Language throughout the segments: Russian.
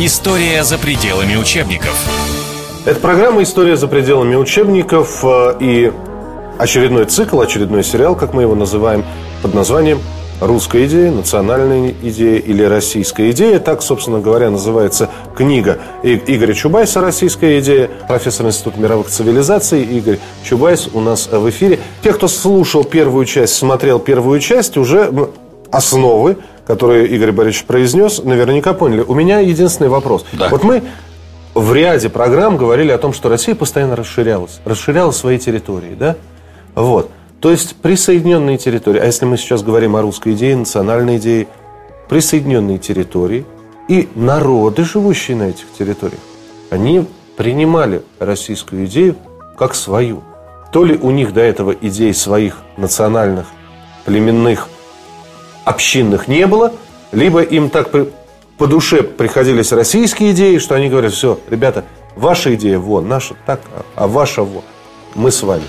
История за пределами учебников. Это программа «История за пределами учебников» э, и очередной цикл, очередной сериал, как мы его называем, под названием «Русская идея», «Национальная идея» или «Российская идея». Так, собственно говоря, называется книга Игоря Чубайса «Российская идея», профессор Института мировых цивилизаций Игорь Чубайс у нас в эфире. Те, кто слушал первую часть, смотрел первую часть, уже основы, которые Игорь Борисович произнес, наверняка поняли. У меня единственный вопрос. Да. Вот мы в ряде программ говорили о том, что Россия постоянно расширялась, расширяла свои территории, да? Вот. То есть присоединенные территории, а если мы сейчас говорим о русской идее, национальной идее, присоединенные территории и народы, живущие на этих территориях, они принимали российскую идею как свою. То ли у них до этого идей своих национальных, племенных, общинных не было, либо им так по душе приходились российские идеи, что они говорят, все, ребята, ваша идея вон, наша так, а ваша вон, мы с вами.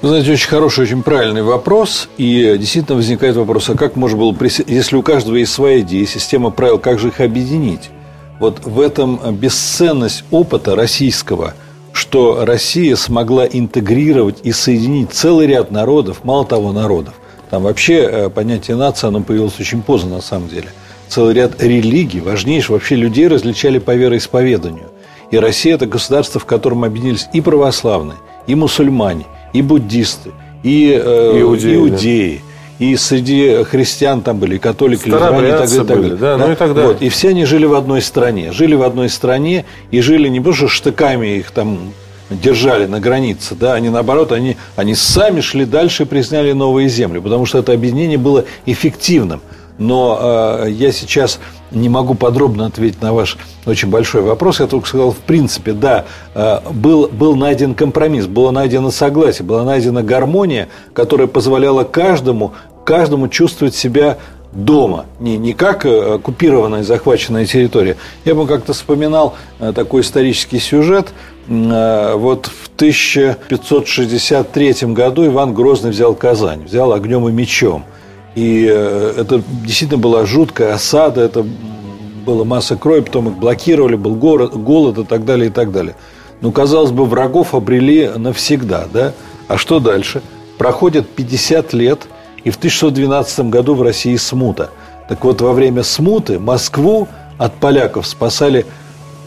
Вы знаете, очень хороший, очень правильный вопрос. И действительно возникает вопрос, а как можно было, если у каждого есть своя идея, система правил, как же их объединить? Вот в этом бесценность опыта российского, что Россия смогла интегрировать и соединить целый ряд народов, мало того, народов. Там вообще э, понятие нации, оно появилось очень поздно на самом деле – целый ряд религий, важнейших вообще людей различали по вероисповеданию. И Россия – это государство, в котором объединились и православные, и мусульмане, и буддисты, и э, иудеи, иудеи и среди христиан там были, и католики, лютеране и так далее. Были, да, да? Ну и так далее. Вот, и все они жили в одной стране. Жили в одной стране и жили не просто штыками их там держали на границе, да, они наоборот, они, они сами шли дальше и признали новые земли, потому что это объединение было эффективным но э, я сейчас не могу подробно ответить на ваш очень большой вопрос. Я только сказал, в принципе, да, э, был, был найден компромисс, было найдено согласие, была найдена гармония, которая позволяла каждому, каждому чувствовать себя дома, не, не как э, оккупированная, захваченная территория. Я бы как-то вспоминал э, такой исторический сюжет. Э, вот в 1563 году Иван Грозный взял Казань, взял огнем и мечом – и это действительно была жуткая осада, это была масса крови, потом их блокировали, был город, голод и так далее, и так далее. Ну, казалось бы, врагов обрели навсегда, да? А что дальше? Проходит 50 лет, и в 1612 году в России смута. Так вот, во время смуты Москву от поляков спасали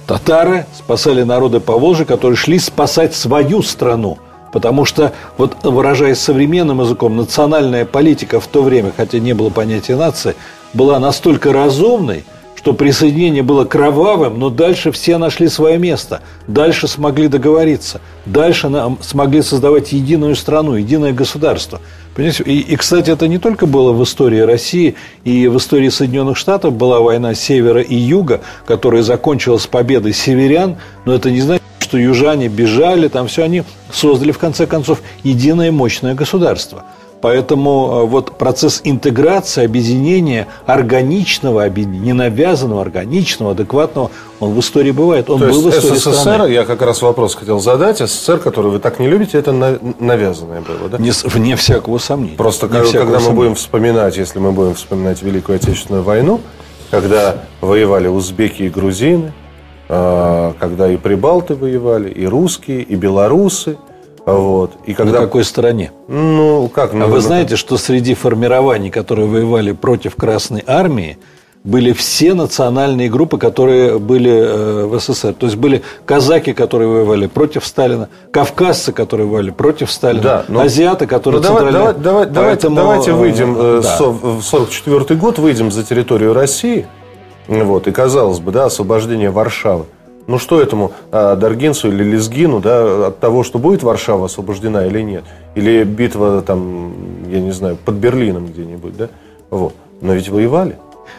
татары, спасали народы Поволжья, которые шли спасать свою страну – Потому что, вот выражаясь современным языком, национальная политика в то время, хотя не было понятия нации, была настолько разумной, что присоединение было кровавым, но дальше все нашли свое место. Дальше смогли договориться. Дальше нам смогли создавать единую страну, единое государство. Понимаете? И, и, кстати, это не только было в истории России, и в истории Соединенных Штатов была война севера и юга, которая закончилась победой северян, но это не значит, что южане бежали, там все, они создали, в конце концов, единое мощное государство. Поэтому э, вот процесс интеграции, объединения, органичного не навязанного, органичного, адекватного, он в истории бывает. Он То был есть в истории СССР, страны. я как раз вопрос хотел задать, СССР, который вы так не любите, это навязанное было, да? Не, вне всякого сомнения. Просто вне когда мы сомнения. будем вспоминать, если мы будем вспоминать Великую Отечественную войну, когда воевали узбеки и грузины, а, когда и прибалты воевали, и русские, и белорусы. Вот. И когда... На какой стороне? Ну, как? Ну, а вы знаете, что среди формирований, которые воевали против Красной Армии, были все национальные группы, которые были э, в СССР. То есть были казаки, которые воевали против Сталина, кавказцы, которые воевали против Сталина, да, но... азиаты, которые ну, давай, давай, давай, Поэтому... Давайте выйдем э, да. в 44 год, выйдем за территорию России – вот, и казалось бы, да, освобождение Варшавы. Ну что этому а, Даргинцу или Лезгину, да, от того, что будет Варшава освобождена или нет? Или битва там, я не знаю, под Берлином где-нибудь, да? Вот. Но ведь воевали.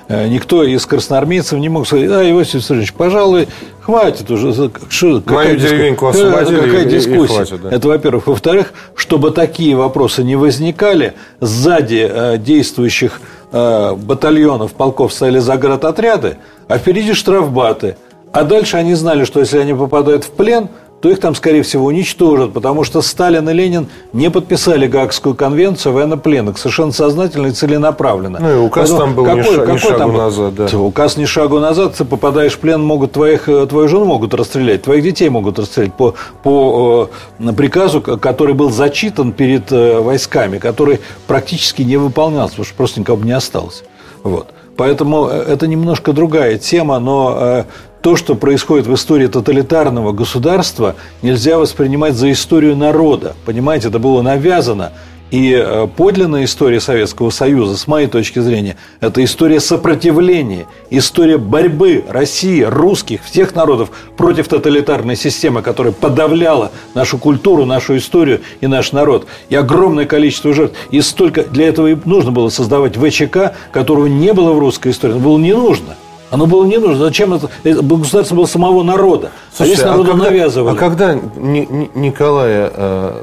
Э, никто из красноармейцев не мог сказать, а, Иосиф Виссарионович, пожалуй, хватит уже. Что, Мою деревеньку освободили какая и, дискуссия? И хватит, да. Это, во-первых. Во-вторых, чтобы такие вопросы не возникали, сзади э, действующих Э, батальонов, полков стояли заградотряды, а впереди штрафбаты. А дальше они знали, что если они попадают в плен, то их там, скорее всего, уничтожат, потому что Сталин и Ленин не подписали Гаагскую конвенцию военнопленных совершенно сознательно и целенаправленно. Ну и указ Поэтому, там был какой, ша, какой ни шагу там, назад. Да. Указ ни шагу назад, ты попадаешь в плен, могут твоих, э, твою жену могут расстрелять, твоих детей могут расстрелять по, по э, приказу, который был зачитан перед э, войсками, который практически не выполнялся, потому что просто никого не осталось. Вот. Поэтому э, это немножко другая тема, но э, то, что происходит в истории тоталитарного государства, нельзя воспринимать за историю народа. Понимаете, это было навязано. И э, подлинная история Советского Союза, с моей точки зрения, это история сопротивления, история борьбы России, русских, всех народов против тоталитарной системы, которая подавляла нашу культуру, нашу историю и наш народ. И огромное количество жертв. И столько для этого и нужно было создавать ВЧК, которого не было в русской истории. Было не нужно. Оно было не нужно. Зачем это? Государство было самого народа. Слушайте, а здесь народу а когда, навязывали. А когда Николая э,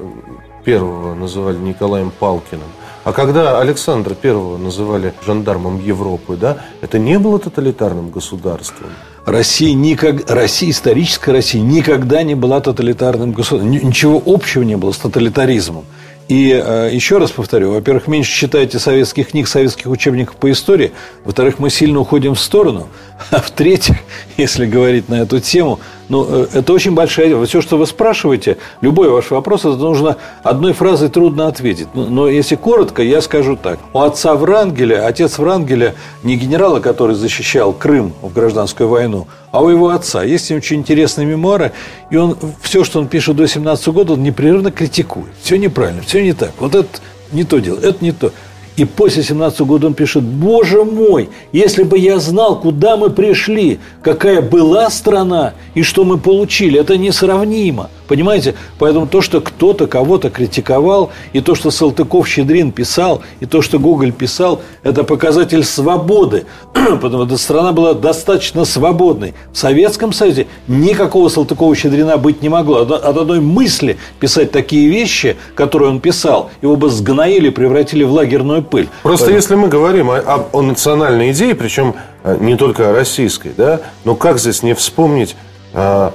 Первого называли Николаем Палкиным, а когда Александра Первого называли жандармом Европы, да, это не было тоталитарным государством. Россия, никак, Россия, историческая Россия никогда не была тоталитарным государством. Ничего общего не было с тоталитаризмом. И э, еще раз повторю, во-первых, меньше читайте советских книг, советских учебников по истории, во-вторых, мы сильно уходим в сторону, а в-третьих, если говорить на эту тему, ну, э, это очень большая... Вот все, что вы спрашиваете, любой ваш вопрос, это нужно одной фразой трудно ответить. Но, но если коротко, я скажу так. У отца Врангеля, отец Врангеля не генерала, который защищал Крым в гражданскую войну, а у его отца. Есть очень интересные мемуары, и он все, что он пишет до 17 года, он непрерывно критикует. Все неправильно, все не так. Вот это не то дело, это не то. И после 17 года он пишет, боже мой, если бы я знал, куда мы пришли, какая была страна и что мы получили, это несравнимо. Понимаете? Поэтому то, что кто-то кого-то критиковал, и то, что Салтыков-Щедрин писал, и то, что Гоголь писал, это показатель свободы. Потому что страна была достаточно свободной. В Советском Союзе никакого Салтыкова-Щедрина быть не могло. От одной мысли писать такие вещи, которые он писал, его бы сгноили, превратили в лагерную пыль. Просто Поэтому... если мы говорим о, о национальной идее, причем э, не только о российской, да, но как здесь не вспомнить а,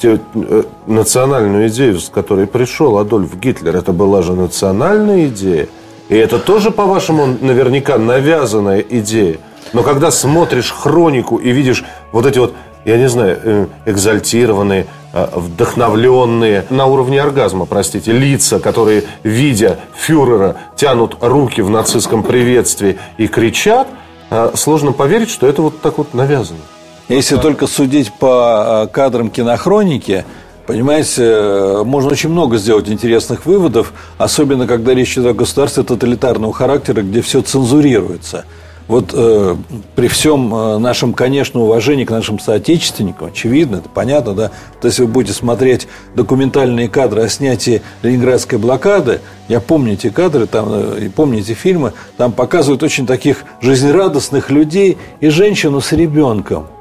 те, э, национальную идею, с которой пришел Адольф Гитлер, это была же национальная идея. И это тоже, по-вашему, наверняка навязанная идея. Но когда смотришь хронику и видишь вот эти вот, я не знаю, э, экзальтированные, э, вдохновленные на уровне оргазма, простите, лица, которые, видя фюрера, тянут руки в нацистском приветствии и кричат, сложно поверить, что это вот так вот навязано. Если только судить по э, кадрам кинохроники, Понимаете, э, можно очень много сделать интересных выводов, особенно когда речь идет о государстве тоталитарного характера, где все цензурируется. Вот э, при всем э, нашем, конечно, уважении к нашим соотечественникам, очевидно, это понятно, да, то если вы будете смотреть документальные кадры о снятии Ленинградской блокады, я помню эти кадры, там, и помню эти фильмы, там показывают очень таких жизнерадостных людей и женщину с ребенком –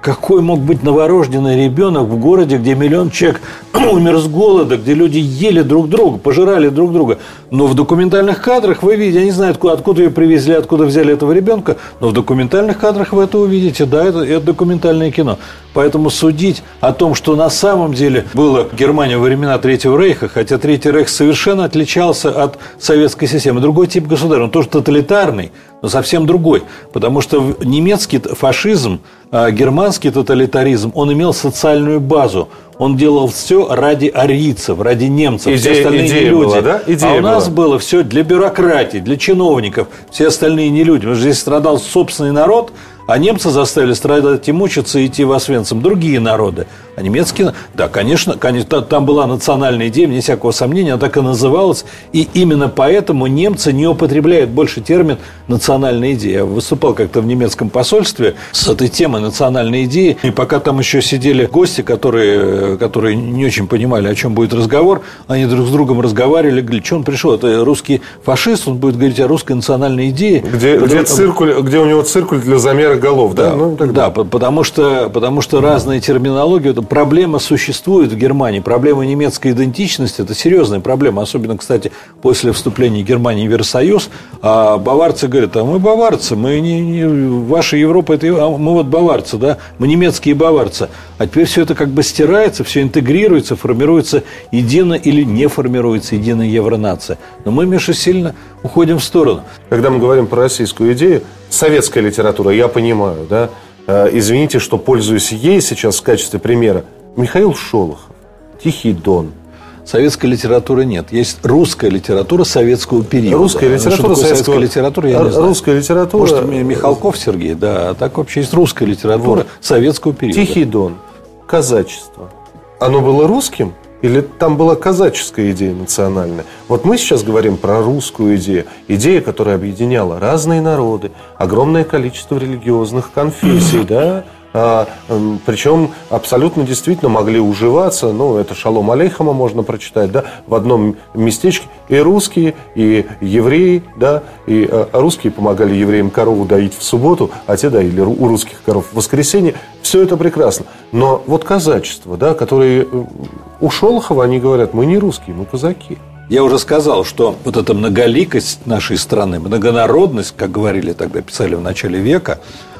какой мог быть новорожденный ребенок в городе, где миллион человек умер с голода, где люди ели друг друга, пожирали друг друга. Но в документальных кадрах вы видите, я не знаю, откуда, откуда ее привезли, откуда взяли этого ребенка, но в документальных кадрах вы это увидите. Да, это, это документальное кино. Поэтому судить о том, что на самом деле было в Германии во времена Третьего Рейха, хотя Третий Рейх совершенно отличался от советской системы. Другой тип государства, он тоже тоталитарный, но совсем другой. Потому что немецкий фашизм, а германский тоталитаризм, он имел социальную базу. Он делал все ради арийцев, ради немцев. Идея, все остальные идея не люди. Была, да? идея а у нас была. было все для бюрократии, для чиновников. Все остальные не люди. Потому что здесь страдал собственный народ, а немцы заставили страдать и мучиться и идти в Освенцим другие народы. А немецкие, да, конечно, конечно, там была национальная идея, вне всякого сомнения, она так и называлась. И именно поэтому немцы не употребляют больше термин «национальная идея». Я выступал как-то в немецком посольстве с этой темой национальной идеи. И пока там еще сидели гости, которые, которые не очень понимали, о чем будет разговор, они друг с другом разговаривали, говорили, что он пришел, это русский фашист, он будет говорить о русской национальной идее. Где, где, циркуль, где у него циркуль для замера голов, да? Да, Ну, тогда- да, по- потому что, потому что разная терминология, это проблема существует в Германии. Проблема немецкой идентичности – это серьезная проблема, особенно, кстати, после вступления Германии в Евросоюз. А баварцы говорят, а мы баварцы, мы не, не- ваша Европа, это, а мы вот баварцы, да, мы немецкие баварцы. А теперь все это как бы стирается, все интегрируется, формируется едино или не формируется единая евронация. Но мы, Миша, сильно уходим в сторону. Когда мы говорим про российскую идею, советская литература, я понимаю, да, Э, извините, что пользуюсь ей сейчас в качестве примера. Михаил Шолохов, Тихий Дон. Советской литературы нет. Есть русская литература советского периода. Русская Что литература такое советского- советская литература, я не знаю. русская литература- Может, Ми- Михалков Сергей, да. А так вообще есть русская литература Вот. советского периода. Тихий Дон, казачество. Оно было русским? Или там была казаческая идея национальная? Вот мы сейчас говорим про русскую идею. Идея, которая объединяла разные народы, огромное количество религиозных конфессий, да? А, причем абсолютно действительно могли уживаться, ну, это Шалом Алейхама можно прочитать, да, в одном местечке и русские, и евреи, да, и э, русские помогали евреям корову доить в субботу, а те доили у русских коров в воскресенье. Все это прекрасно. Но вот казачество, да, которые у Шолохова, они говорят, мы не русские, мы казаки. Я уже сказал, что вот эта многоликость нашей страны, многонародность, как говорили тогда, писали в начале века,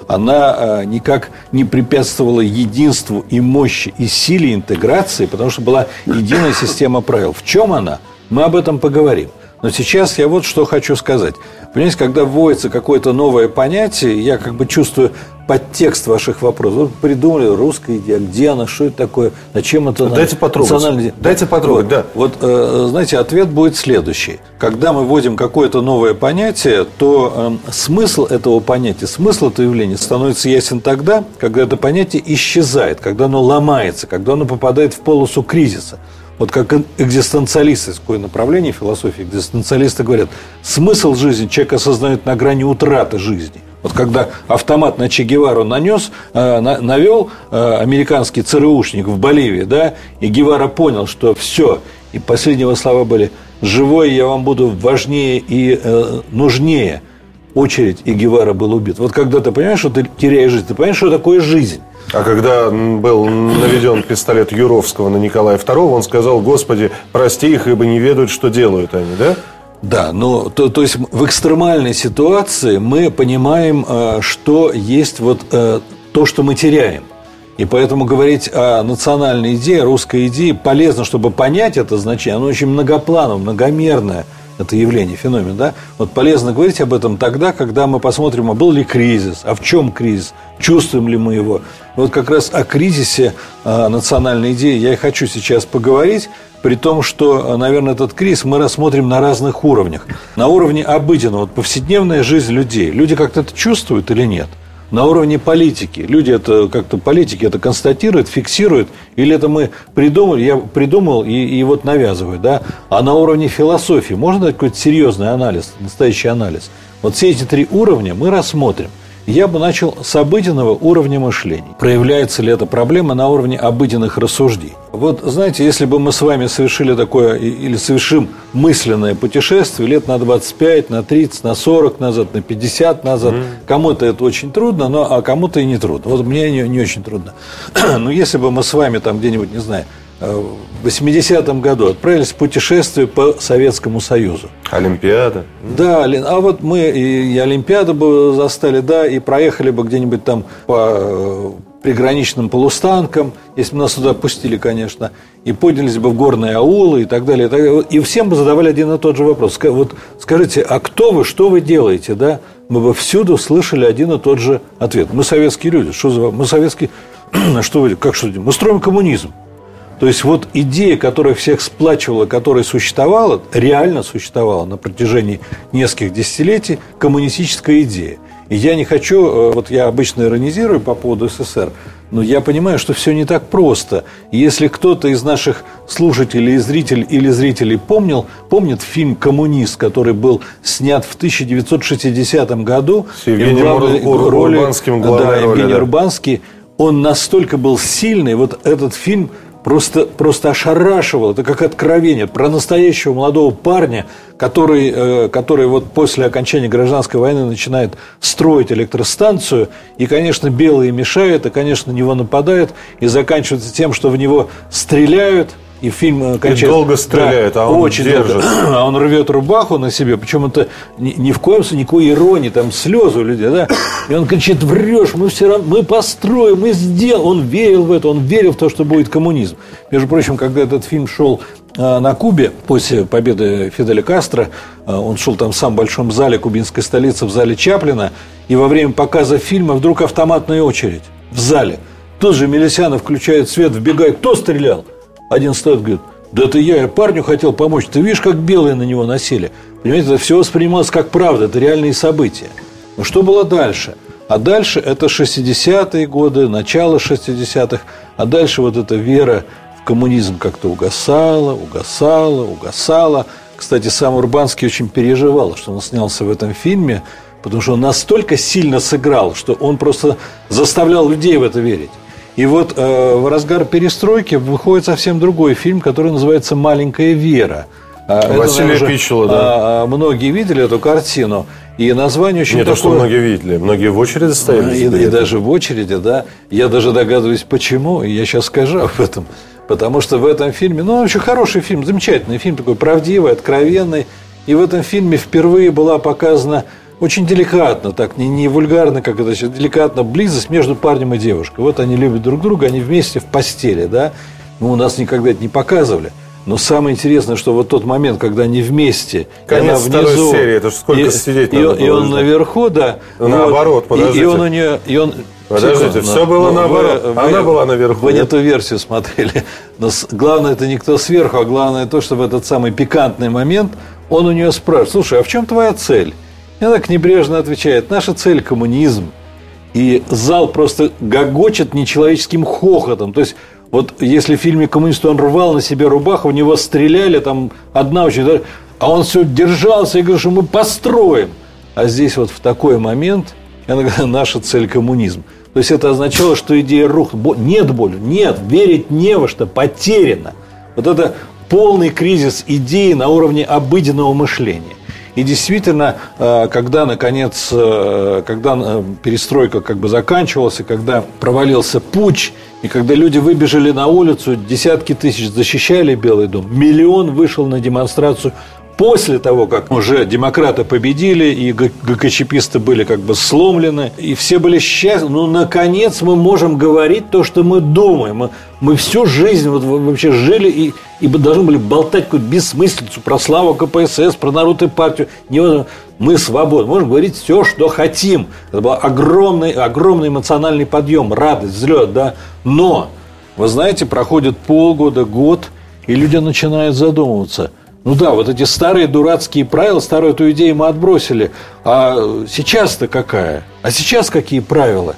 она э, никак не препятствовала единству и мощи и силе интеграции, потому что была единая система правил. В чем она? Мы об этом поговорим. Но сейчас я вот что хочу сказать. Понимаете, когда вводится какое-то новое понятие, я как бы чувствую подтекст ваших вопросов. Вы придумали русская идея, где она, что это такое, зачем это надо? Дайте потрогать. Национальная идея. Дайте потрогать, да. Вот, э, знаете, ответ будет следующий. Когда мы вводим какое-то новое понятие, то э, смысл этого понятия, смысл этого явления становится ясен тогда, когда это понятие исчезает, когда оно ломается, когда оно попадает в полосу кризиса. Вот как экзистенциалисты, такое направление философии, экзистенциалисты говорят, смысл жизни человек осознает на грани утраты жизни. Вот когда автомат на Че Гевару нанес, э, на- навел э, американский ЦРУшник в Боливии, да, и Гевара понял, что все, и последние его слова были «живой я вам буду важнее и э, нужнее». Очередь, и Гевара был убит. Вот когда ты понимаешь, что ты теряешь жизнь, ты понимаешь, что такое жизнь. А когда был наведен пистолет Юровского на Николая II, он сказал, Господи, прости их, ибо не ведают, что делают они, да? Да, но то, то есть в экстремальной ситуации мы понимаем, э, что есть вот э, то, что мы теряем. И поэтому говорить о национальной идее, русской идее полезно, чтобы понять это значение. Оно очень многоплановое, многомерное это явление, феномен, да? Вот полезно говорить об этом тогда, когда мы посмотрим, а был ли кризис, а в чем кризис, чувствуем ли мы его. Вот как раз о кризисе э, национальной идеи я и хочу сейчас поговорить, при том, что, э, наверное, этот кризис мы рассмотрим на разных уровнях. На уровне обыденного, вот повседневная жизнь людей. Люди как-то это чувствуют или нет? На уровне политики. Люди это как-то политики это констатируют, фиксируют, или это мы придумали, я придумал и, и вот навязываю, да? А на уровне философии можно дать какой-то серьезный анализ, настоящий анализ? Вот все эти три уровня мы рассмотрим. Я бы начал с обыденного уровня мышления. Проявляется ли эта проблема на уровне обыденных рассуждений? Вот, знаете, если бы мы с вами совершили такое или совершим мысленное путешествие лет на 25, на 30, на 40 назад, на 50 назад, кому-то это очень трудно, но, а кому-то и не трудно. Вот мне не, не очень трудно. Но если бы мы с вами там где-нибудь, не знаю, в 80-м году отправились в путешествие по Советскому Союзу, Олимпиада. да, а вот мы и, и Олимпиаду бы застали, да, и проехали бы где-нибудь там по э, приграничным полустанкам, если бы нас туда пустили, конечно, и поднялись бы в горные аулы и так далее. И, так далее. И всем бы задавали один и тот же вопрос. Вот скажите, а кто вы, что вы делаете, да? Мы бы всюду слышали один и тот же ответ. Мы советские люди, что за... Мы советские... А что вы... Как что? Мы строим коммунизм. То есть вот идея, которая всех сплачивала, которая существовала, реально существовала на протяжении нескольких десятилетий, коммунистическая идея. И я не хочу, э, вот я обычно иронизирую по поводу СССР, но я понимаю, что все не так просто. Если кто-то из наших слушателей, зрителей или зрителей помнил, помнит фильм «Коммунист», который был снят в 1960 году. С Евгением главной Ур- роли- Урбанским главной да, роли, Евгений да. Урбанский, он настолько был сильный, вот этот фильм просто, просто ошарашивало. Это как откровение про настоящего молодого парня, который, э, который вот после окончания гражданской войны начинает строить электростанцию, и, конечно, белые мешают, и, конечно, на него нападают, и заканчивается тем, что в него стреляют, и фильм э, кончается... И долго стреляет, да, а он очень держит. Долго, а он рвет рубаху на себе, причем это ни, ни в коем случае никакой иронии, там слезы у людей, да. И он кричит, врешь, мы все равно, мы построим, мы сделаем. Он верил в это, он верил в то, что будет коммунизм. Между прочим, когда этот фильм шел э, на Кубе после победы Фиделя Кастро, э, он шел там в самом большом зале кубинской столицы, в зале Чаплина, и во время показа фильма вдруг автоматная очередь в зале. Тут же Мелисянов включает свет, вбегает, кто стрелял? Один стоит, говорит, да это я, я парню хотел помочь. Ты видишь, как белые на него носили. Понимаете, это все воспринималось как правда, это реальные события. Но что было дальше? А дальше это 60-е годы, начало 60-х. А дальше вот эта вера в коммунизм как-то угасала, угасала, угасала. Кстати, сам Урбанский очень переживал, что он снялся в этом фильме, потому что он настолько сильно сыграл, что он просто заставлял людей в это верить. И вот э, в разгар перестройки выходит совсем другой фильм, который называется «Маленькая Вера». А, Василия это, Пичела, да. А, многие видели эту картину. И название очень Не такое... то, что многие видели. Многие в очереди стояли. И, и даже в очереди, да. Я даже догадываюсь, почему. И я сейчас скажу об этом. Потому что в этом фильме, ну, очень хороший фильм, замечательный фильм, такой правдивый, откровенный. И в этом фильме впервые была показана очень деликатно, так не, не вульгарно, как это сейчас, деликатно близость между парнем и девушкой. Вот они любят друг друга, они вместе в постели, да. Ну, у нас никогда это не показывали. Но самое интересное, что вот тот момент, когда они вместе, Конец и она внизу, серии, это же сколько и, сидеть и, надо и, и он наверху, да. Наоборот, вот, подождите. И, и он у нее, и он Подождите, секунду, все было наоборот. Вы, Она была наверху. Вы не ту версию смотрели. Но главное это не кто сверху, а главное то, что в этот самый пикантный момент он у нее спрашивает: слушай, а в чем твоя цель? И она так небрежно отвечает, наша цель – коммунизм. И зал просто гогочет нечеловеческим хохотом. То есть, вот если в фильме «Коммунист» он рвал на себе рубаху, в него стреляли, там одна очень... А он все держался и говорил, что мы построим. А здесь вот в такой момент она говорит, наша цель – коммунизм. То есть это означало, что идея рух... Нет боли, нет, верить не во что, потеряно. Вот это полный кризис идеи на уровне обыденного мышления. И действительно, э, когда, наконец, э, когда э, перестройка как бы заканчивалась, и когда провалился путь, и когда люди выбежали на улицу, десятки тысяч защищали Белый дом, миллион вышел на демонстрацию после того, как уже демократы победили, и ГКЧПисты были как бы сломлены, и все были счастливы, ну, наконец мы можем говорить то, что мы думаем. Мы, мы всю жизнь вот вообще жили и, и должны были болтать какую-то бессмыслицу про славу КПСС, про народ и партию. Не, мы свободны, можем говорить все, что хотим. Это был огромный, огромный эмоциональный подъем, радость, взлет, да. Но, вы знаете, проходит полгода, год, и люди начинают задумываться – ну да, вот эти старые дурацкие правила, старую эту идею мы отбросили. А сейчас-то какая? А сейчас какие правила?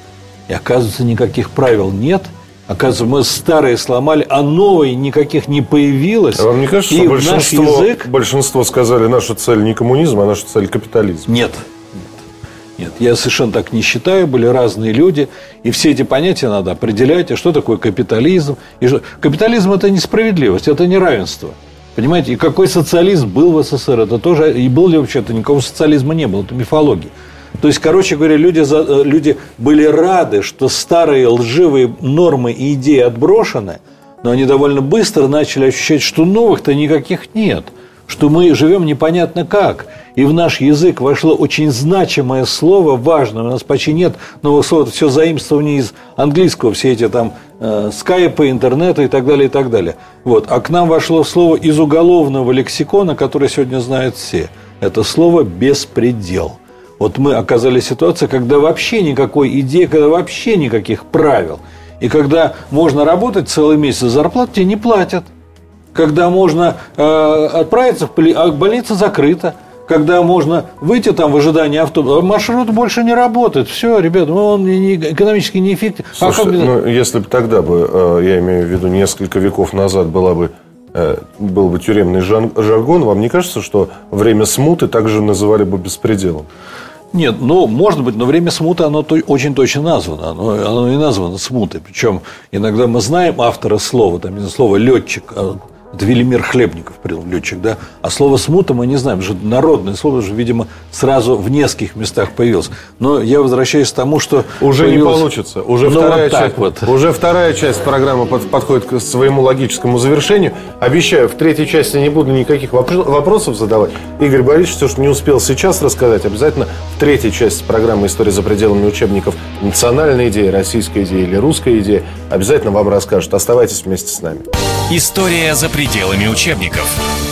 И оказывается, никаких правил нет. Оказывается, мы старые сломали, а новые никаких не появилось. А вам не кажется, что большинство, язык... большинство сказали, наша цель не коммунизм, а наша цель капитализм? Нет. Нет, я совершенно так не считаю, были разные люди, и все эти понятия надо определять, а что такое капитализм. И что... Капитализм – это несправедливость, это неравенство. Понимаете, и какой социализм был в СССР, это тоже, и был ли вообще-то, никакого социализма не было, это мифология. То есть, короче говоря, люди, э, люди были рады, что старые лживые нормы и идеи отброшены, но они довольно быстро начали ощущать, что новых-то никаких нет – что мы живем непонятно как. И в наш язык вошло очень значимое слово, важное. У нас почти нет новых слов. Это все заимствование из английского. Все эти там э, скайпы, интернета и так далее, и так далее. Вот. А к нам вошло слово из уголовного лексикона, которое сегодня знают все. Это слово «беспредел». Вот мы оказались в ситуации, когда вообще никакой идеи, когда вообще никаких правил. И когда можно работать целый месяц, зарплату тебе не платят – когда можно э, отправиться в поли... а больница закрыта, когда можно выйти там в ожидании автобуса, а маршрут больше не работает. Все, ребят, ну, он не, экономически неэффективен. Слушайте, а ну, если бы тогда бы, э, я имею в виду, несколько веков назад была бы э, был бы тюремный жаргон, вам не кажется, что время смуты также называли бы беспределом? Нет, ну, может быть, но время смуты, оно очень точно названо. Оно, оно и названо смутой. Причем иногда мы знаем автора слова, там, слово летчик, а это Велимир Хлебников придумал, летчик, да? А слово «смута» мы не знаем. Же народное слово, же, видимо, сразу в нескольких местах появилось. Но я возвращаюсь к тому, что... Уже появилось... не получится. Уже, ну, вторая вот часть, вот. уже вторая часть программы под, подходит к своему логическому завершению. Обещаю, в третьей части не буду никаких вопросов задавать. Игорь Борисович, все, что не успел сейчас рассказать, обязательно в третьей части программы «История за пределами учебников» национальная идея, российская идея или русская идея, обязательно вам расскажет. Оставайтесь вместе с нами. История за пределами учебников.